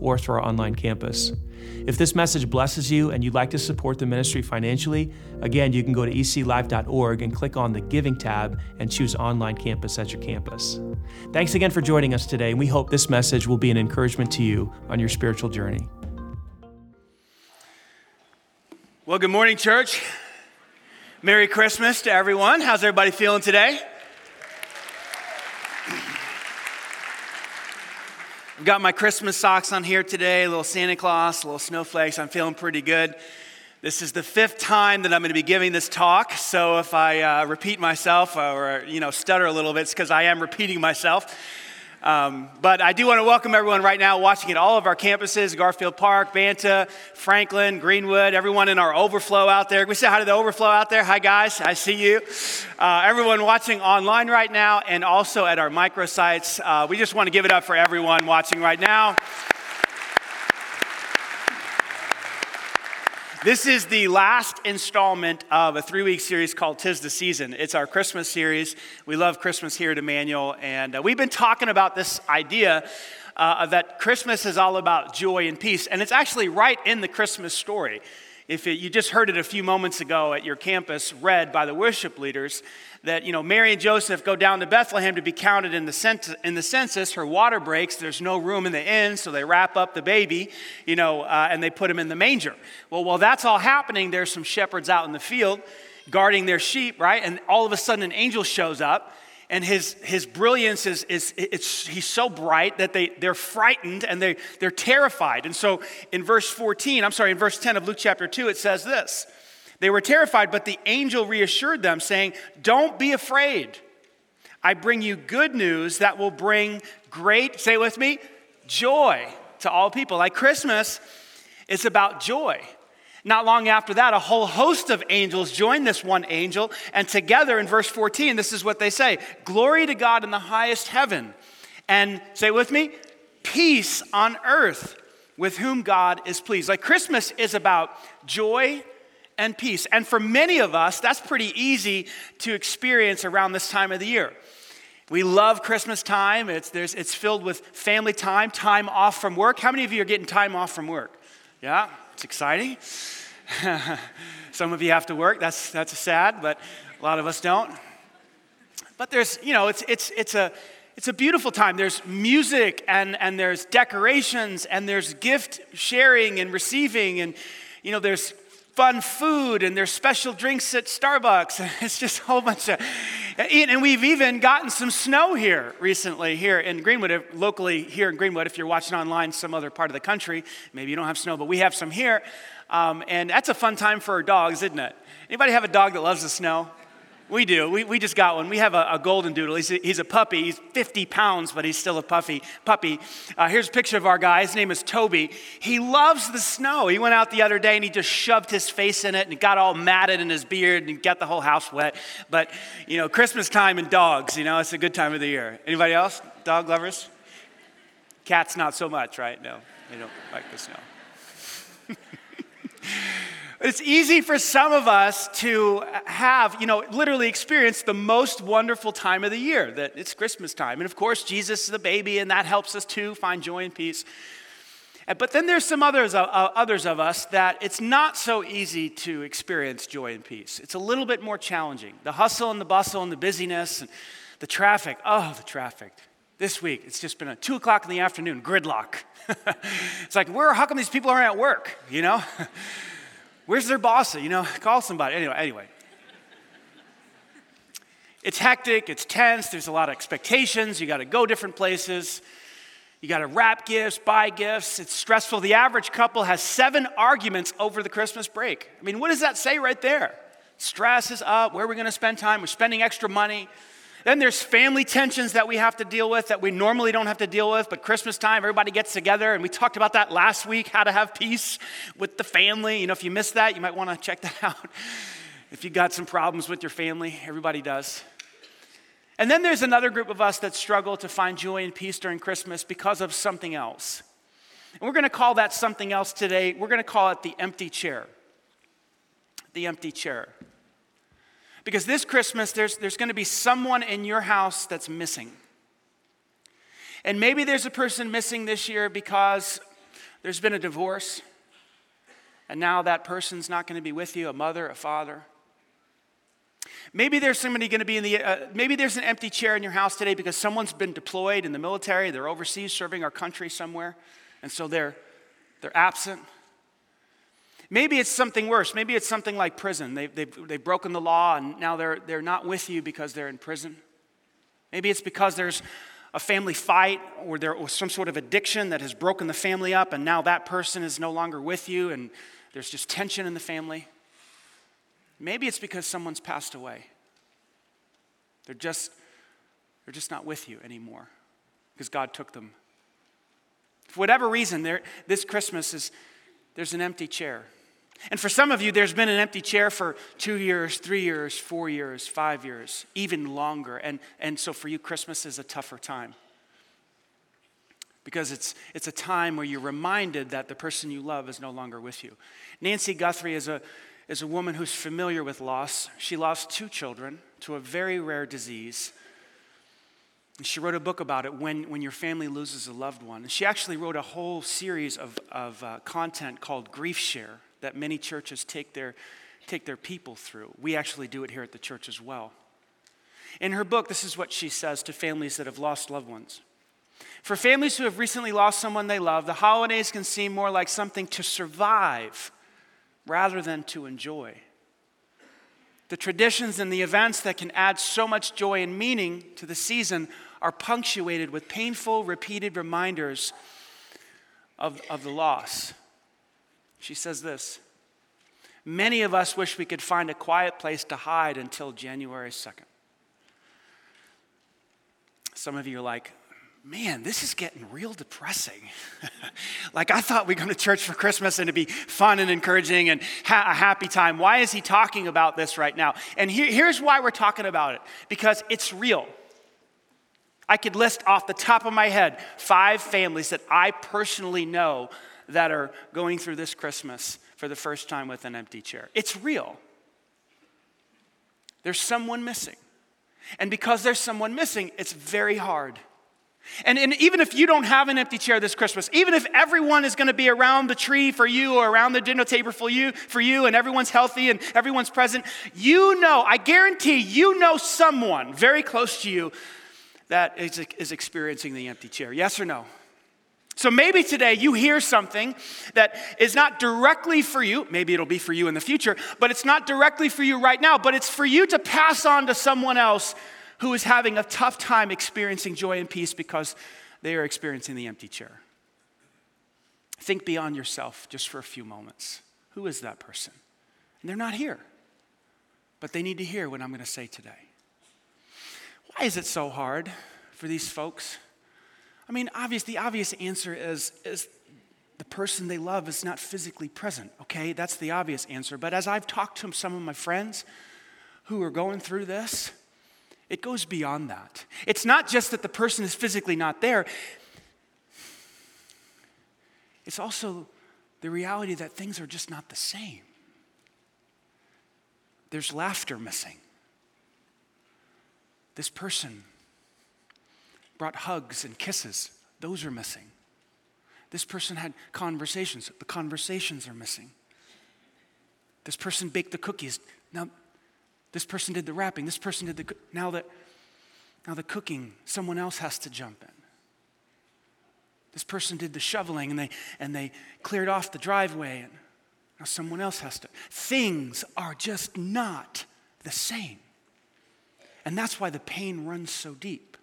or through our online campus. If this message blesses you and you'd like to support the ministry financially, again, you can go to eclife.org and click on the Giving tab and choose Online Campus as your campus. Thanks again for joining us today, and we hope this message will be an encouragement to you on your spiritual journey. Well, good morning, church. Merry Christmas to everyone. How's everybody feeling today? I've got my Christmas socks on here today, a little Santa Claus, a little snowflakes. I'm feeling pretty good. This is the fifth time that I'm going to be giving this talk, so if I uh, repeat myself or you know stutter a little bit, it's because I am repeating myself. Um, but I do want to welcome everyone right now watching at all of our campuses Garfield Park, Banta, Franklin, Greenwood, everyone in our overflow out there. Can we say hi to the overflow out there? Hi, guys. I see you. Uh, everyone watching online right now and also at our microsites. Uh, we just want to give it up for everyone watching right now. This is the last installment of a three week series called Tis the Season. It's our Christmas series. We love Christmas here at Emmanuel, and uh, we've been talking about this idea uh, that Christmas is all about joy and peace, and it's actually right in the Christmas story. If it, you just heard it a few moments ago at your campus, read by the worship leaders, that you know Mary and Joseph go down to Bethlehem to be counted in the, in the census. Her water breaks. There's no room in the inn, so they wrap up the baby, you know, uh, and they put him in the manger. Well, while that's all happening, there's some shepherds out in the field guarding their sheep, right? And all of a sudden, an angel shows up and his, his brilliance is, is it's, he's so bright that they, they're frightened and they, they're terrified. And so in verse 14, I'm sorry, in verse 10 of Luke chapter 2, it says this They were terrified, but the angel reassured them, saying, Don't be afraid. I bring you good news that will bring great, say with me, joy to all people. Like Christmas, it's about joy. Not long after that, a whole host of angels join this one angel, and together in verse 14, this is what they say Glory to God in the highest heaven. And say with me, peace on earth with whom God is pleased. Like Christmas is about joy and peace. And for many of us, that's pretty easy to experience around this time of the year. We love Christmas time. It's, it's filled with family time, time off from work. How many of you are getting time off from work? Yeah, it's exciting. Some of you have to work. That's, that's sad, but a lot of us don't. But there's, you know, it's, it's, it's, a, it's a beautiful time. There's music and, and there's decorations and there's gift sharing and receiving and, you know, there's fun food and there's special drinks at Starbucks. It's just a whole bunch of, and we've even gotten some snow here recently here in Greenwood, locally here in Greenwood. If you're watching online, some other part of the country, maybe you don't have snow, but we have some here. Um, and that's a fun time for our dogs, isn't it? Anybody have a dog that loves the snow? We do. We, we just got one. We have a, a golden doodle. He's a, he's a puppy. He's 50 pounds, but he's still a puppy. puppy. Uh, here's a picture of our guy. His name is Toby. He loves the snow. He went out the other day and he just shoved his face in it and got all matted in his beard and got the whole house wet. But, you know, Christmas time and dogs, you know, it's a good time of the year. Anybody else? Dog lovers? Cats, not so much, right? No, they don't like the snow. It's easy for some of us to have, you know, literally experience the most wonderful time of the year, that it's Christmas time. And of course, Jesus is the baby, and that helps us too find joy and peace. But then there's some others, uh, uh, others of us that it's not so easy to experience joy and peace. It's a little bit more challenging. The hustle and the bustle and the busyness and the traffic. Oh, the traffic. This week, it's just been a two o'clock in the afternoon gridlock. it's like, where, how come these people aren't at work, you know? Where's their boss? You know, call somebody. Anyway, anyway. It's hectic, it's tense, there's a lot of expectations, you got to go different places. You got to wrap gifts, buy gifts. It's stressful. The average couple has seven arguments over the Christmas break. I mean, what does that say right there? Stress is up. Where are we going to spend time? We're spending extra money. Then there's family tensions that we have to deal with that we normally don't have to deal with, but Christmas time, everybody gets together, and we talked about that last week how to have peace with the family. You know, if you missed that, you might want to check that out. If you got some problems with your family, everybody does. And then there's another group of us that struggle to find joy and peace during Christmas because of something else. And we're going to call that something else today. We're going to call it the empty chair. The empty chair. Because this Christmas, there's, there's going to be someone in your house that's missing. And maybe there's a person missing this year because there's been a divorce, and now that person's not going to be with you a mother, a father. Maybe there's somebody going to be in the, uh, maybe there's an empty chair in your house today because someone's been deployed in the military, they're overseas serving our country somewhere, and so they're, they're absent. Maybe it's something worse. Maybe it's something like prison. They've, they've, they've broken the law and now they're, they're not with you because they're in prison. Maybe it's because there's a family fight or there was some sort of addiction that has broken the family up and now that person is no longer with you and there's just tension in the family. Maybe it's because someone's passed away. They're just, they're just not with you anymore because God took them. For whatever reason, there, this Christmas is there's an empty chair. And for some of you, there's been an empty chair for two years, three years, four years, five years, even longer. And, and so for you, Christmas is a tougher time. Because it's, it's a time where you're reminded that the person you love is no longer with you. Nancy Guthrie is a, is a woman who's familiar with loss. She lost two children to a very rare disease. And she wrote a book about it when, when your family loses a loved one. And she actually wrote a whole series of, of uh, content called Grief Share that many churches take their, take their people through. We actually do it here at the church as well. In her book, this is what she says to families that have lost loved ones. For families who have recently lost someone they love, the holidays can seem more like something to survive rather than to enjoy. The traditions and the events that can add so much joy and meaning to the season are punctuated with painful, repeated reminders of, of the loss. She says this Many of us wish we could find a quiet place to hide until January 2nd. Some of you are like, man, this is getting real depressing. like, I thought we'd go to church for Christmas and it'd be fun and encouraging and ha- a happy time. Why is he talking about this right now? And here, here's why we're talking about it because it's real. I could list off the top of my head five families that I personally know that are going through this Christmas for the first time with an empty chair. It's real. There's someone missing. And because there's someone missing, it's very hard. And, and, even if you don't have an empty chair this Christmas, even if everyone is going to be around the tree for you or around the dinner table for you, for you, and everyone's healthy and everyone's present, you know, I guarantee you know someone very close to you that is, is experiencing the empty chair. Yes or no? So maybe today you hear something that is not directly for you. Maybe it'll be for you in the future, but it's not directly for you right now, but it's for you to pass on to someone else who is having a tough time experiencing joy and peace because they are experiencing the empty chair. Think beyond yourself just for a few moments. Who is that person? And they're not here, but they need to hear what I'm going to say today. Why is it so hard for these folks? I mean, obvious, the obvious answer is, is the person they love is not physically present, okay? That's the obvious answer. But as I've talked to some of my friends who are going through this, it goes beyond that. It's not just that the person is physically not there, it's also the reality that things are just not the same. There's laughter missing. This person brought hugs and kisses. Those are missing. This person had conversations. The conversations are missing. This person baked the cookies. Now, this person did the wrapping. This person did the now that now the cooking. Someone else has to jump in. This person did the shoveling and they and they cleared off the driveway and now someone else has to. Things are just not the same. And that's why the pain runs so deep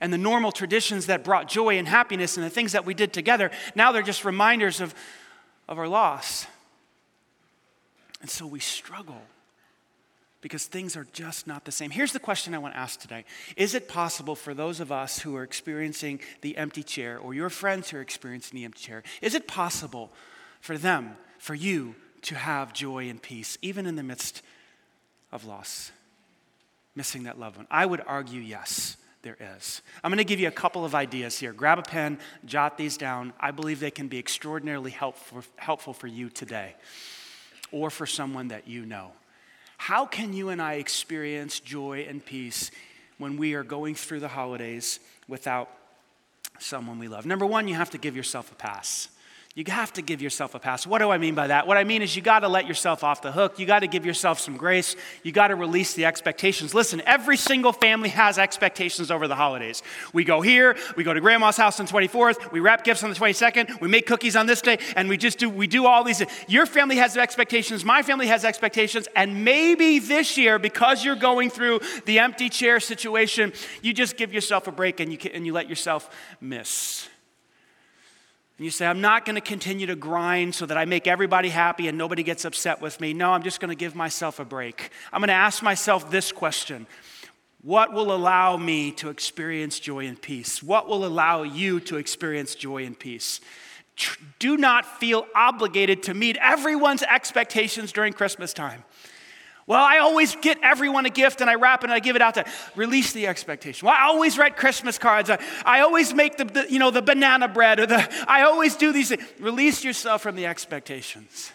and the normal traditions that brought joy and happiness and the things that we did together, now they're just reminders of, of our loss. And so we struggle because things are just not the same. Here's the question I want to ask today Is it possible for those of us who are experiencing the empty chair, or your friends who are experiencing the empty chair, is it possible for them, for you, to have joy and peace, even in the midst of loss, missing that loved one? I would argue yes. There is. I'm going to give you a couple of ideas here. Grab a pen, jot these down. I believe they can be extraordinarily helpful, helpful for you today or for someone that you know. How can you and I experience joy and peace when we are going through the holidays without someone we love? Number one, you have to give yourself a pass. You have to give yourself a pass. What do I mean by that? What I mean is you got to let yourself off the hook. You got to give yourself some grace. You got to release the expectations. Listen, every single family has expectations over the holidays. We go here, we go to grandma's house on 24th, we wrap gifts on the 22nd, we make cookies on this day, and we just do we do all these. Your family has expectations, my family has expectations, and maybe this year because you're going through the empty chair situation, you just give yourself a break and you and you let yourself miss. And you say, I'm not going to continue to grind so that I make everybody happy and nobody gets upset with me. No, I'm just going to give myself a break. I'm going to ask myself this question What will allow me to experience joy and peace? What will allow you to experience joy and peace? Do not feel obligated to meet everyone's expectations during Christmas time. Well, I always get everyone a gift and I wrap it and I give it out to release the expectation. Well, I always write Christmas cards. I, I always make the, the, you know, the banana bread or the, I always do these things. Release yourself from the expectations.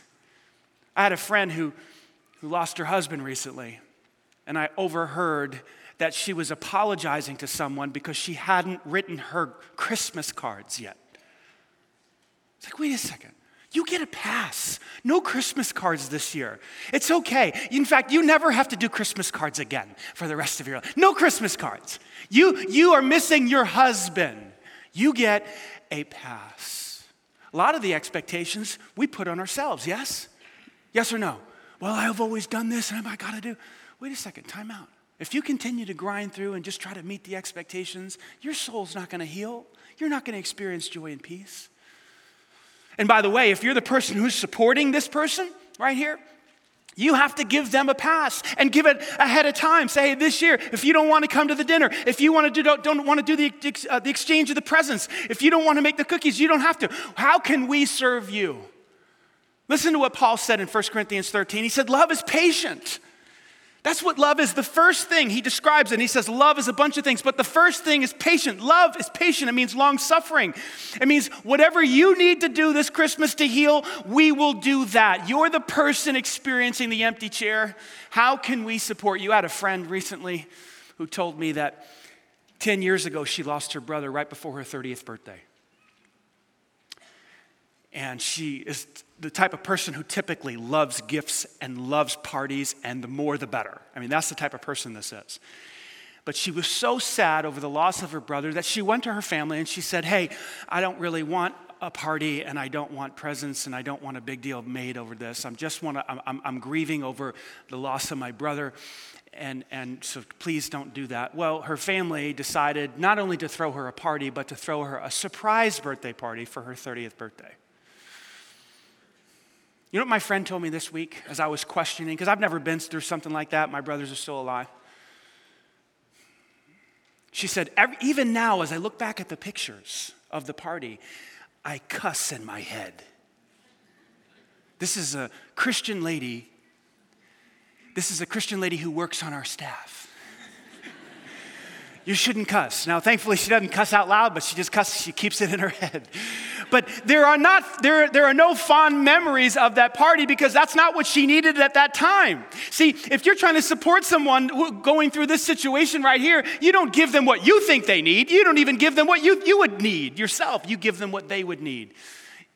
I had a friend who, who lost her husband recently and I overheard that she was apologizing to someone because she hadn't written her Christmas cards yet. It's like, wait a second. You get a pass. No Christmas cards this year. It's okay. In fact, you never have to do Christmas cards again for the rest of your life. No Christmas cards. You, you are missing your husband. You get a pass. A lot of the expectations we put on ourselves, yes? Yes or no? Well, I've always done this and I got to do. Wait a second, time out. If you continue to grind through and just try to meet the expectations, your soul's not going to heal. You're not going to experience joy and peace. And by the way, if you're the person who's supporting this person right here, you have to give them a pass and give it ahead of time. Say, hey, this year, if you don't want to come to the dinner, if you want to do, don't, don't want to do the, uh, the exchange of the presents, if you don't want to make the cookies, you don't have to. How can we serve you? Listen to what Paul said in 1 Corinthians 13. He said, Love is patient. That's what love is. The first thing he describes and he says love is a bunch of things, but the first thing is patient. Love is patient. It means long suffering. It means whatever you need to do this Christmas to heal, we will do that. You're the person experiencing the empty chair. How can we support you? I had a friend recently who told me that 10 years ago she lost her brother right before her 30th birthday. And she is the type of person who typically loves gifts and loves parties, and the more the better. I mean, that's the type of person this is. But she was so sad over the loss of her brother that she went to her family and she said, Hey, I don't really want a party and I don't want presents and I don't want a big deal made over this. I'm just want to, I'm, I'm grieving over the loss of my brother. And, and so please don't do that. Well, her family decided not only to throw her a party, but to throw her a surprise birthday party for her 30th birthday. You know what my friend told me this week as I was questioning? Because I've never been through something like that. My brothers are still alive. She said, even now, as I look back at the pictures of the party, I cuss in my head. This is a Christian lady. This is a Christian lady who works on our staff. you shouldn't cuss. Now, thankfully, she doesn't cuss out loud, but she just cusses, she keeps it in her head. But there are not there, there are no fond memories of that party because that's not what she needed at that time. See, if you're trying to support someone going through this situation right here, you don't give them what you think they need. You don't even give them what you, you would need yourself. You give them what they would need,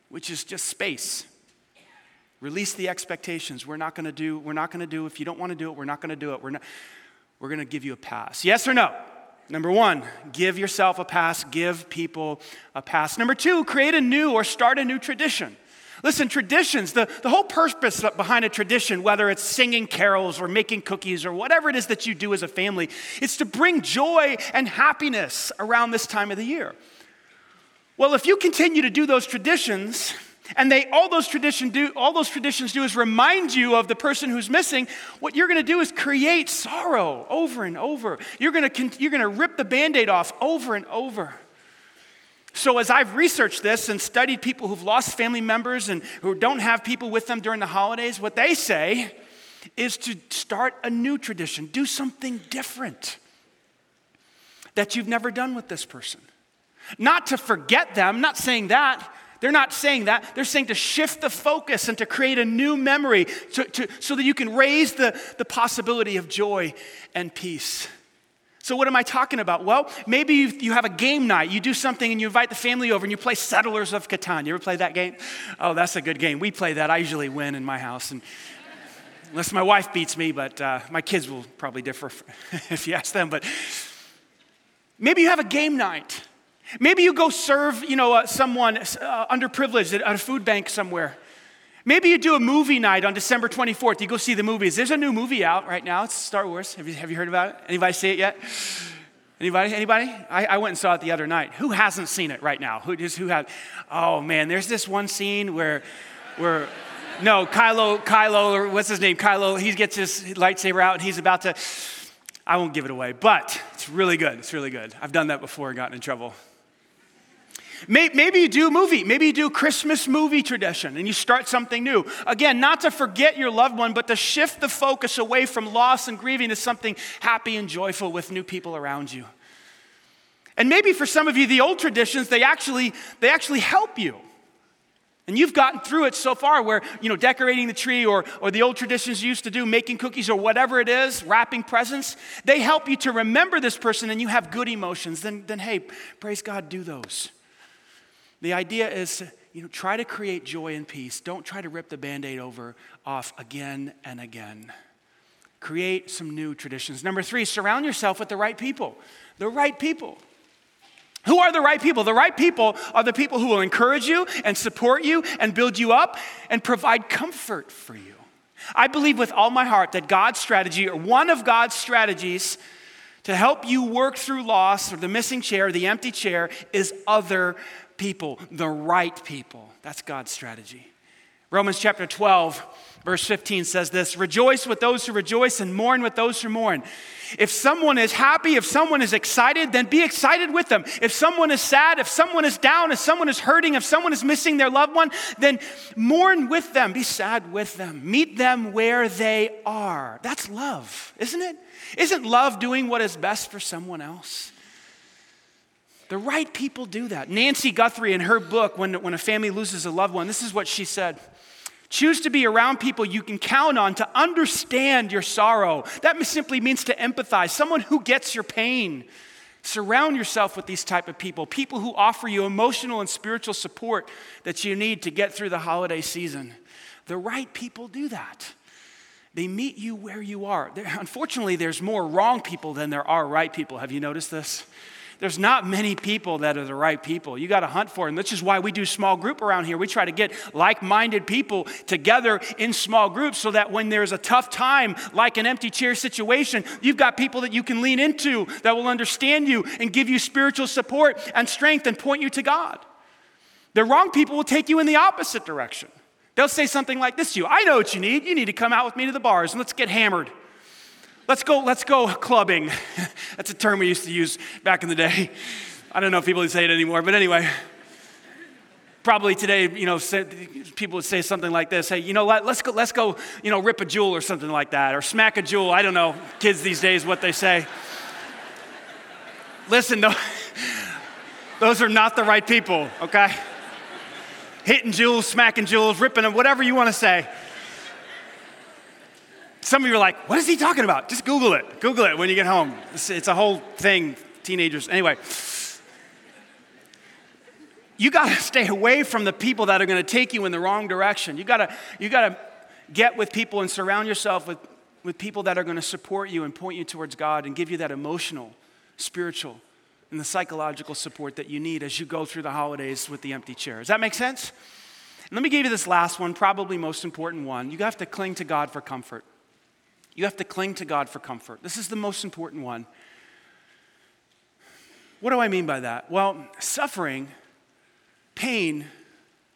which is just space. Release the expectations. We're not going to do, we're not going to do, if you don't want to do it, we're not going to do it. We're, not, we're going to give you a pass. Yes or no? Number one, give yourself a pass, give people a pass. Number two, create a new or start a new tradition. Listen, traditions, the, the whole purpose behind a tradition, whether it's singing carols or making cookies or whatever it is that you do as a family, it's to bring joy and happiness around this time of the year. Well, if you continue to do those traditions, And they all those tradition do all those traditions do is remind you of the person who's missing. What you're going to do is create sorrow over and over. You're going to you're going to rip the band-aid off over and over. So as I've researched this and studied people who've lost family members and who don't have people with them during the holidays, what they say is to start a new tradition, do something different that you've never done with this person. Not to forget them, not saying that, they're not saying that. They're saying to shift the focus and to create a new memory to, to, so that you can raise the, the possibility of joy and peace. So, what am I talking about? Well, maybe you, you, have a game night. You do something and you invite the family over and you play Settlers of Catan. You ever play that game? Oh, that's a good game. We play that. I usually win in my house. And unless my wife beats me, but uh, my kids will probably differ if you ask them. But maybe you have a game night. Maybe you go serve, you know, uh, someone uh, underprivileged at a food bank somewhere. Maybe you do a movie night on December 24th. You go see the movies. There's a new movie out right now. It's Star Wars. Have you, have you heard about it? Anybody see it yet? Anybody? Anybody? I, I, went and saw it the other night. Who hasn't seen it right now? Who who had? Oh man, there's this one scene where, where, no, Kylo, Kylo, or what's his name? Kylo. He gets his lightsaber out and he's about to. I won't give it away, but it's really good. It's really good. I've done that before and gotten in trouble. Maybe you do a movie. Maybe you do a Christmas movie tradition and you start something new. Again, not to forget your loved one, but to shift the focus away from loss and grieving to something happy and joyful with new people around you. And maybe for some of you, the old traditions, they actually, they actually help you. And you've gotten through it so far where, you know, decorating the tree or, or the old traditions you used to do, making cookies or whatever it is, wrapping presents, they help you to remember this person and you have good emotions. Then, then hey, praise God, do those. The idea is you know, try to create joy and peace. Don't try to rip the band aid over off again and again. Create some new traditions. Number three, surround yourself with the right people. The right people. Who are the right people? The right people are the people who will encourage you and support you and build you up and provide comfort for you. I believe with all my heart that God's strategy, or one of God's strategies to help you work through loss or the missing chair, the empty chair, is other people, the right people. That's God's strategy. Romans chapter 12, verse 15 says this Rejoice with those who rejoice and mourn with those who mourn. If someone is happy, if someone is excited, then be excited with them. If someone is sad, if someone is down, if someone is hurting, if someone is missing their loved one, then mourn with them, be sad with them, meet them where they are. That's love, isn't it? Isn't love doing what is best for someone else? The right people do that. Nancy Guthrie, in her book, when, when a family loses a loved one, this is what she said. Choose to be around people you can count on to understand your sorrow. That simply means to empathize, someone who gets your pain. Surround yourself with these type of people, people who offer you emotional and spiritual support that you need to get through the holiday season. The right people do that. They meet you where you are. There, unfortunately, there's more wrong people than there are right people. Have you noticed this? There's not many people that are the right people. You got to hunt for them. This is why we do small group around here. We try to get like minded people together in small groups so that when there's a tough time, like an empty chair situation, you've got people that you can lean into that will understand you and give you spiritual support and strength and point you to God. The wrong people will take you in the opposite direction. They'll say something like this to you I know what you need. You need to come out with me to the bars and let's get hammered. Let's go, let's go clubbing. That's a term we used to use back in the day. I don't know if people say it anymore, but anyway. Probably today, you know, people would say something like this Hey, you know what? Let's go, let's go, you know, rip a Juul or something like that, or smack a Juul. I don't know, kids these days, what they say. Listen, no, those are not the right people, okay? Hitting Juuls, smacking Juuls, ripping them, whatever you want to say. Some of you are like, what is he talking about? Just Google it. Google it when you get home. It's, it's a whole thing, teenagers. Anyway, you got to stay away from the people that are going to take you in the wrong direction. You got to you got to get with people and surround yourself with, with people that are going to support you and point you towards God and give you that emotional, spiritual, and the psychological support that you need as you go through the holidays with the empty chair. Does that make sense? Let me give you this last one, probably most important one. You have to cling to God for comfort. You have to cling to God for comfort. This is the most important one. What do I mean by that? Well, suffering, pain,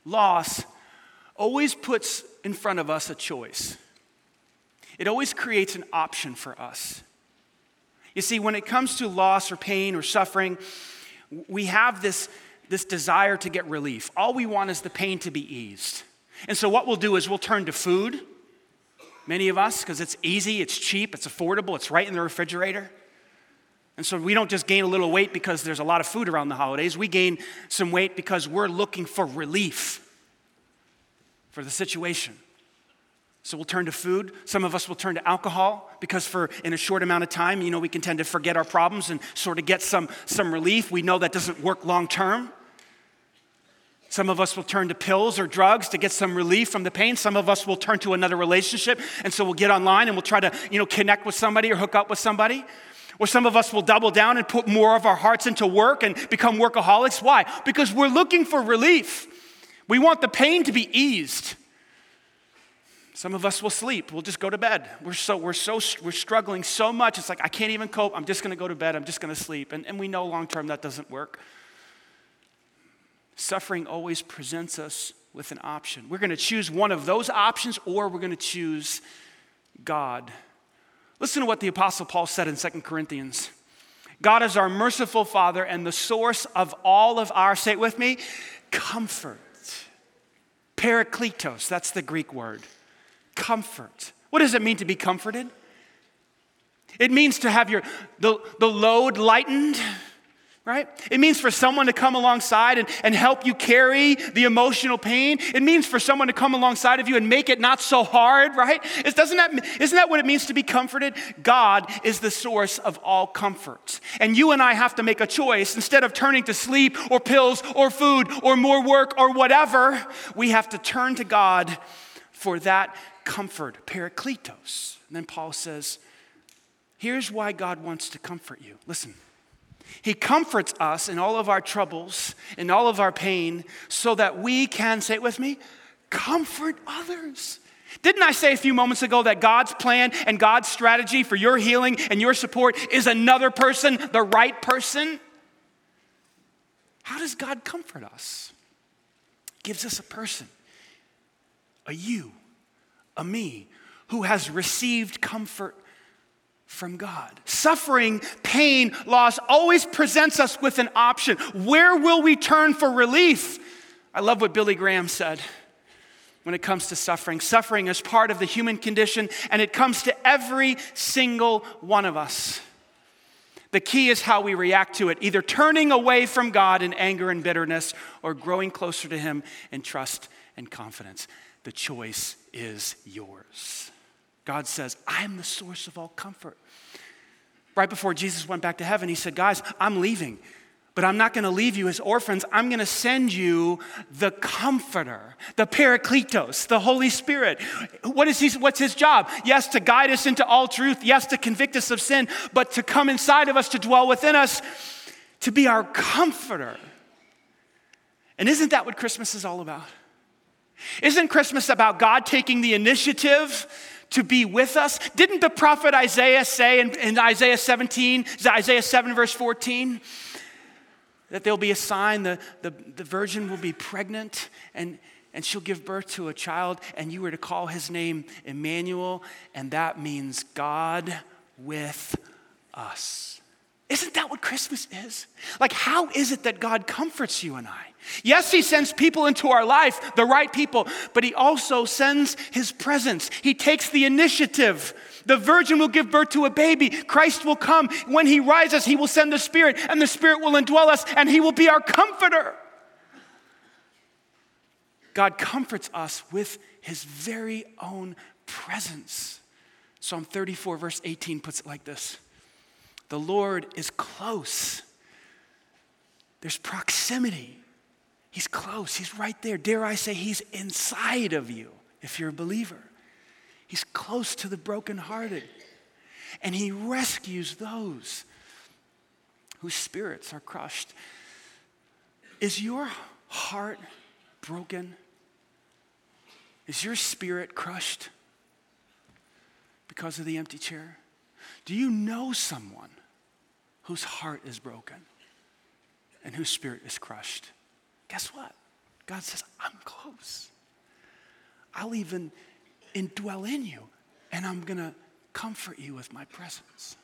loss always puts in front of us a choice. It always creates an option for us. You see, when it comes to loss or pain or suffering, we have this, this desire to get relief. All we want is the pain to be eased. And so, what we'll do is we'll turn to food, many of us, because it's easy, it's cheap, it's affordable, it's right in the refrigerator. And so, we don't just gain a little weight because there's a lot of food around the holidays. We gain some weight because we're looking for relief for the situation. So we'll turn to food. Some of us will turn to alcohol because for in a short amount of time, you know, we can tend to forget our problems and sort of get some, some relief. We know that doesn't work long term. Some of us will turn to pills or drugs to get some relief from the pain. Some of us will turn to another relationship, and so we'll get online and we'll try to, you know, connect with somebody or hook up with somebody. Or some of us will double down and put more of our hearts into work and become workaholics. Why? Because we're looking for relief. We want the pain to be eased. Some of us will sleep. We'll just go to bed. We're so, we're so, we're struggling so much. It's like, I can't even cope. I'm just going to go to bed. I'm just going to sleep. And, and we know long term that doesn't work. Suffering always presents us with an option. We're going to choose one of those options or we're going to choose God. Listen to what the Apostle Paul said in 2 Corinthians. God is our merciful Father and the source of all of our, say it with me, comfort. Parakletos, that's the Greek word comfort. What does it mean to be comforted? It means to have your the, the load lightened, right? It means for someone to come alongside and, and help you carry the emotional pain. It means for someone to come alongside of you and make it not so hard, right? It doesn't that, isn't that what it means to be comforted? God is the source of all comfort. And you and I have to make a choice. Instead of turning to sleep or pills or food or more work or whatever, we have to turn to God for that comfort, parakletos. And then Paul says, here's why God wants to comfort you. Listen. He comforts us in all of our troubles, in all of our pain, so that we can, say it with me, comfort others. Didn't I say a few moments ago that God's plan and God's strategy for your healing and your support is another person, the right person? How does God comfort us? Gives us a person, a you, a me who has received comfort from God. Suffering, pain, loss always presents us with an option. Where will we turn for relief? I love what Billy Graham said when it comes to suffering. Suffering is part of the human condition and it comes to every single one of us. The key is how we react to it, either turning away from God in anger and bitterness or growing closer to Him in trust and confidence. The choice is yours. God says, I am the source of all comfort. Right before Jesus went back to heaven, he said, Guys, I'm leaving, but I'm not going to leave you as orphans. I'm going to send you the comforter, the parakletos, the Holy Spirit. What is he, what's his job? Yes, to guide us into all truth. Yes, to convict us of sin, but to come inside of us, to dwell within us, to be our comforter. And isn't that what Christmas is all about? Isn't Christmas about God taking the initiative to be with us? Didn't the prophet Isaiah say in, in, Isaiah 17, Isaiah 7, verse 14, that there'll be a sign, the, the, the virgin will be pregnant and, and she'll give birth to a child, and you were to call his name Emmanuel, and that means God with us. Isn't that what Christmas is? Like, how is it that God comforts you and I? Yes, He sends people into our life, the right people, but He also sends His presence. He takes the initiative. The virgin will give birth to a baby. Christ will come. When He rises, He will send the Spirit, and the Spirit will indwell us, and He will be our comforter. God comforts us with His very own presence. Psalm 34, verse 18 puts it like this The Lord is close, there's proximity. He's close, He's right there. Dare I say, He's inside of you if you're a believer. He's close to the brokenhearted. And He rescues those whose spirits are crushed. Is your heart broken? Is your spirit crushed because of the empty chair? Do you know someone whose heart is broken and whose spirit is crushed? Guess what? God says, I'm close. I'll even indwell in you, and I'm going to comfort you with my presence.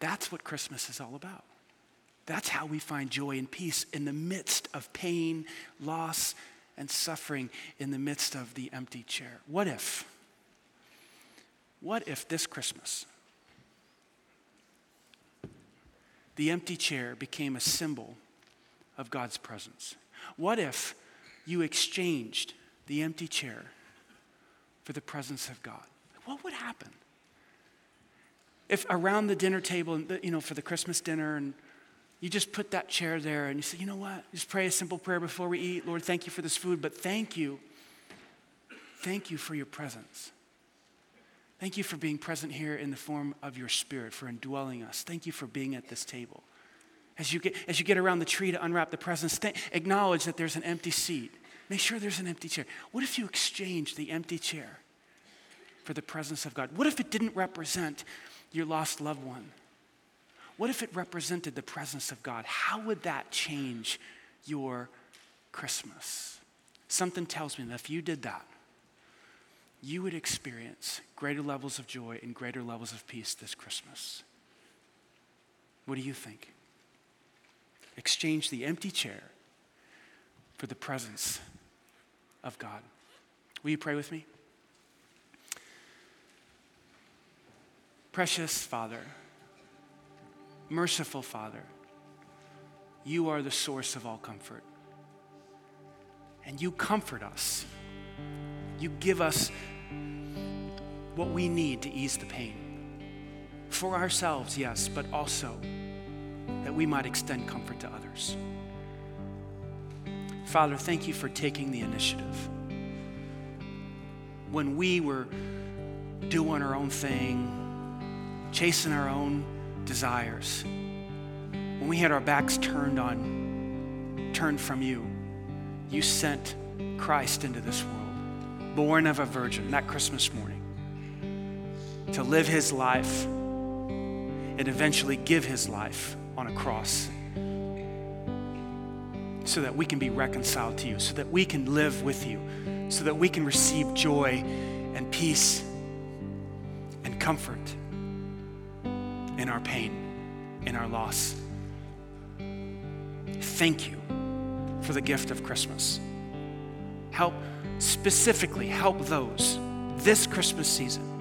That's what Christmas is all about. That's how we find joy and peace in the midst of pain, loss, and suffering, in the midst of the empty chair. What if? What if this Christmas, the empty chair became a symbol of God's presence? What if you exchanged the empty chair for the presence of God? What would happen? If around the dinner table, you know, for the Christmas dinner, and you just put that chair there and you say, you know what? Just pray a simple prayer before we eat. Lord, thank you for this food, but thank you. Thank you for your presence. Thank you for being present here in the form of your spirit, for indwelling us. Thank you for being at this table. As you get, as you get around the tree to unwrap the presents, th- acknowledge that there's an empty seat. Make sure there's an empty chair. What if you exchange the empty chair for the presence of God? What if it didn't represent your lost loved one? What if it represented the presence of God? How would that change your Christmas? Something tells me that if you did that, you would experience greater levels of joy and greater levels of peace this Christmas. What do you think? Exchange the empty chair for the presence of God. Will you pray with me? Precious Father, merciful Father, you are the source of all comfort. And you comfort us. You give us what we need to ease the pain. For ourselves, yes, but also that we might extend comfort to others. Father, thank you for taking the initiative. When we were doing our own thing, chasing our own desires, when we had our backs turned on, turned from you, you sent Christ into this world, born of a virgin that Christmas morning, to live his life and eventually give his life on a cross so that we can be reconciled to you, so that we can live with you, so that we can receive joy and peace and comfort in our pain, in our loss. Thank you for the gift of Christmas. Help, specifically, help those this Christmas season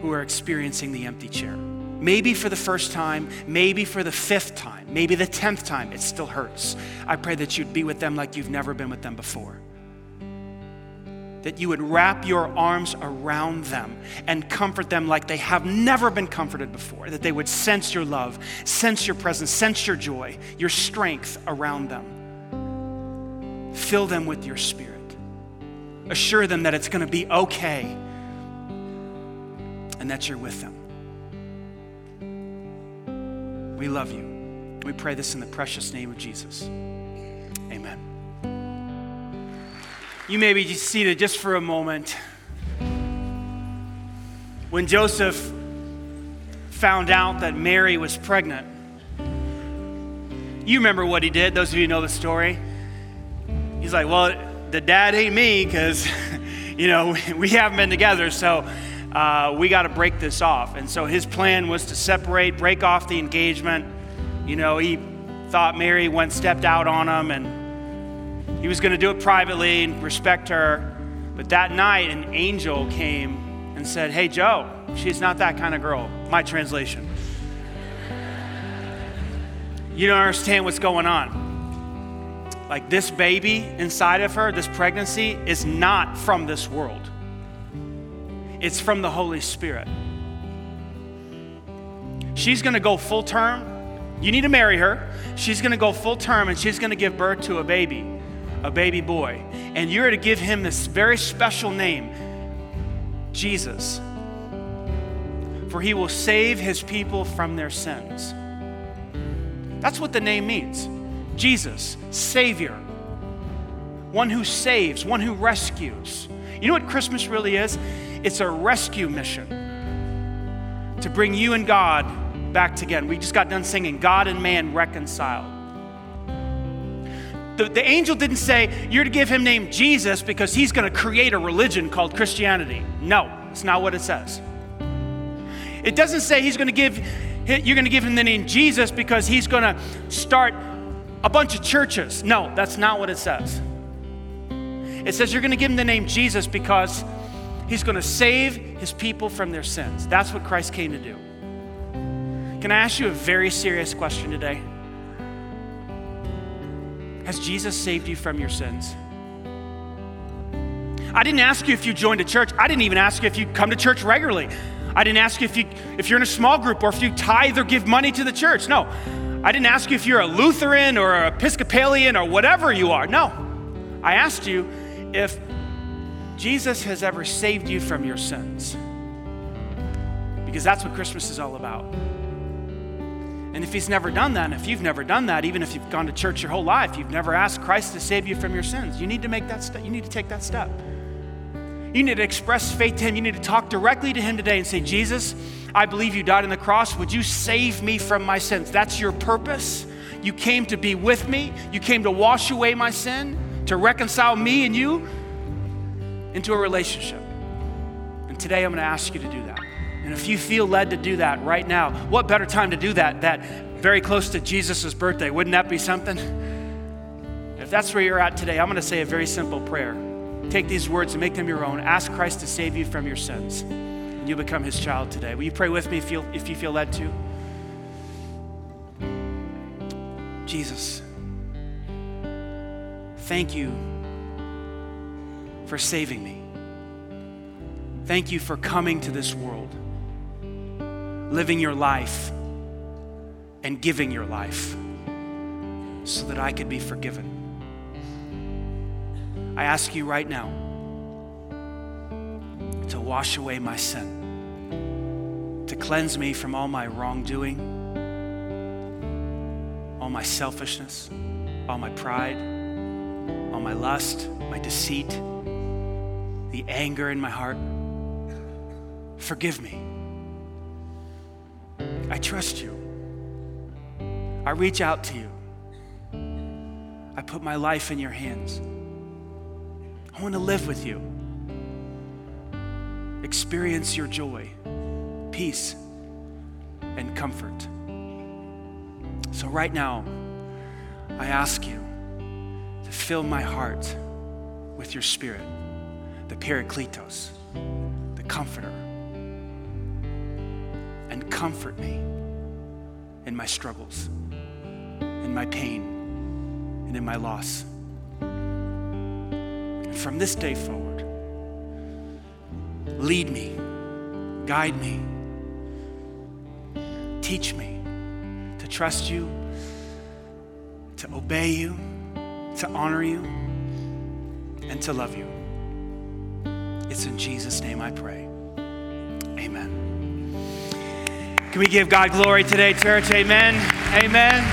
who are experiencing the empty chair. Maybe for the first time, maybe for the fifth time, maybe the tenth time, it still hurts. I pray that you'd be with them like you've never been with them before. That you would wrap your arms around them and comfort them like they have never been comforted before. That they would sense your love, sense your presence, sense your joy, your strength around them. Fill them with your spirit. Assure them that it's going to be okay that you're with them. We love you. We pray this in the precious name of Jesus. Amen. You may be seated just for a moment. When Joseph found out that Mary was pregnant, you remember what he did, those of you know the story. He's like, Well, the dad ain't me because, you know, we haven't been together, so uh, we got to break this off. And so his plan was to separate, break off the engagement. You know, he thought Mary went stepped out on him and he was going to do it privately and respect her. But that night, an angel came and said, Hey, Joe, she's not that kind of girl. My translation. You don't understand what's going on. Like, this baby inside of her, this pregnancy, is not from this world. It's from the Holy Spirit. She's going to go full term. You need to marry her. She's going to go full term and she's going to give birth to a baby, a baby boy. And you're to give him this very special name, Jesus. For he will save his people from their sins. That's what the name means Jesus, Savior, one who saves, one who rescues. You know what Christmas really is? It's a rescue mission to bring you and God back together. We just got done singing God and man reconciled. the, the angel didn't say, You're to give him name Jesus because he's going to create a religion called Christianity. No, it's not what it says. It doesn't say he's going to give, you're going to give him the name Jesus because he's going to start a bunch of churches. No, that's not what it says. It says you're going to give him the name Jesus because he's going to save his people from their sins. That's what Christ came to do. Can I ask you a very serious question today? Has Jesus saved you from your sins? I didn't ask you if you joined a church. I didn't even ask you if you come to church regularly. I didn't ask you if, you if you're in a small group or if you tithe or give money to the church. No. I didn't ask you if you're a Lutheran or an Episcopalian or whatever you are. No. I asked you if Jesus has ever saved you from your sins. Because that's what Christmas is all about. And if he's never done that, and if you've never done that, even if you've gone to church your whole life, you've never asked Christ to save you from your sins, you need to make that step. You need to take that step. You need to express faith to him. You need to talk directly to him today and say, Jesus, I believe you died on the cross. Would you save me from my sins? That's your purpose. You came to be with me. You came to wash away my sin, to reconcile me and you into a relationship. And today I'm going to ask you to do that. And if you feel led to do that right now, what better time to do that? That very close to Jesus' birthday. Wouldn't that be something? If that's where you're at today, I'm going to say a very simple prayer. Take these words and make them your own. Ask Christ to save you from your sins. And you become his child today. Will you pray with me if you, if you feel led to? Jesus, thank you for saving me. Thank you for coming to this world living your life and giving your life so that I could be forgiven. I ask you right now to wash away my sin, to cleanse me from all my wrongdoing, all my selfishness, all my pride, all my lust, my deceit, the anger in my heart. Forgive me. I trust you. I reach out to you. I put my life in your hands. I want to live with you, experience your joy, peace, and comfort. So, right now, I ask you to fill my heart with your spirit, the Parakletos, the Comforter and comfort me in my struggles, in my pain, and in my loss. And from this day forward, lead me, guide me, teach me to trust you, to obey you, to honor you, and to love you. It's in Jesus' name I pray. Amen. Can we give God glory today, church? Amen. Amen.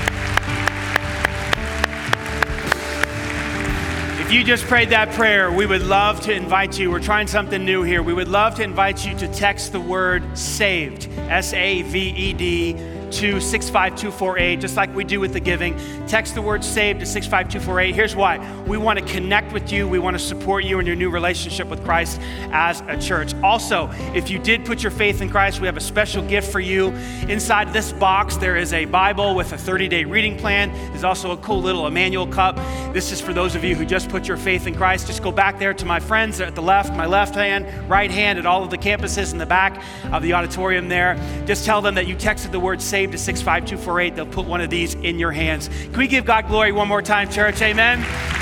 If you just prayed that prayer, we would love to invite you. We're trying something new here. We would love to invite you to text the word saved, S A V E D to 65248, just like we do with the giving. Text the word SAVE to 65248. Here's why we want to connect with you, we want to support you in your new relationship with Christ as a church. Also, if you did put your faith in Christ, we have a special gift for you. Inside this box, there is a Bible with a 30 day reading plan. There's also a cool little Emmanuel cup. This is for those of you who just put your faith in Christ. Just go back there to my friends at the left, my left hand, right hand, at all of the campuses in the back of the auditorium there. Just tell them that you texted the word SAVE saved to 65248, they'll put one of these in your hands. Can we give God glory one more time, church? Amen.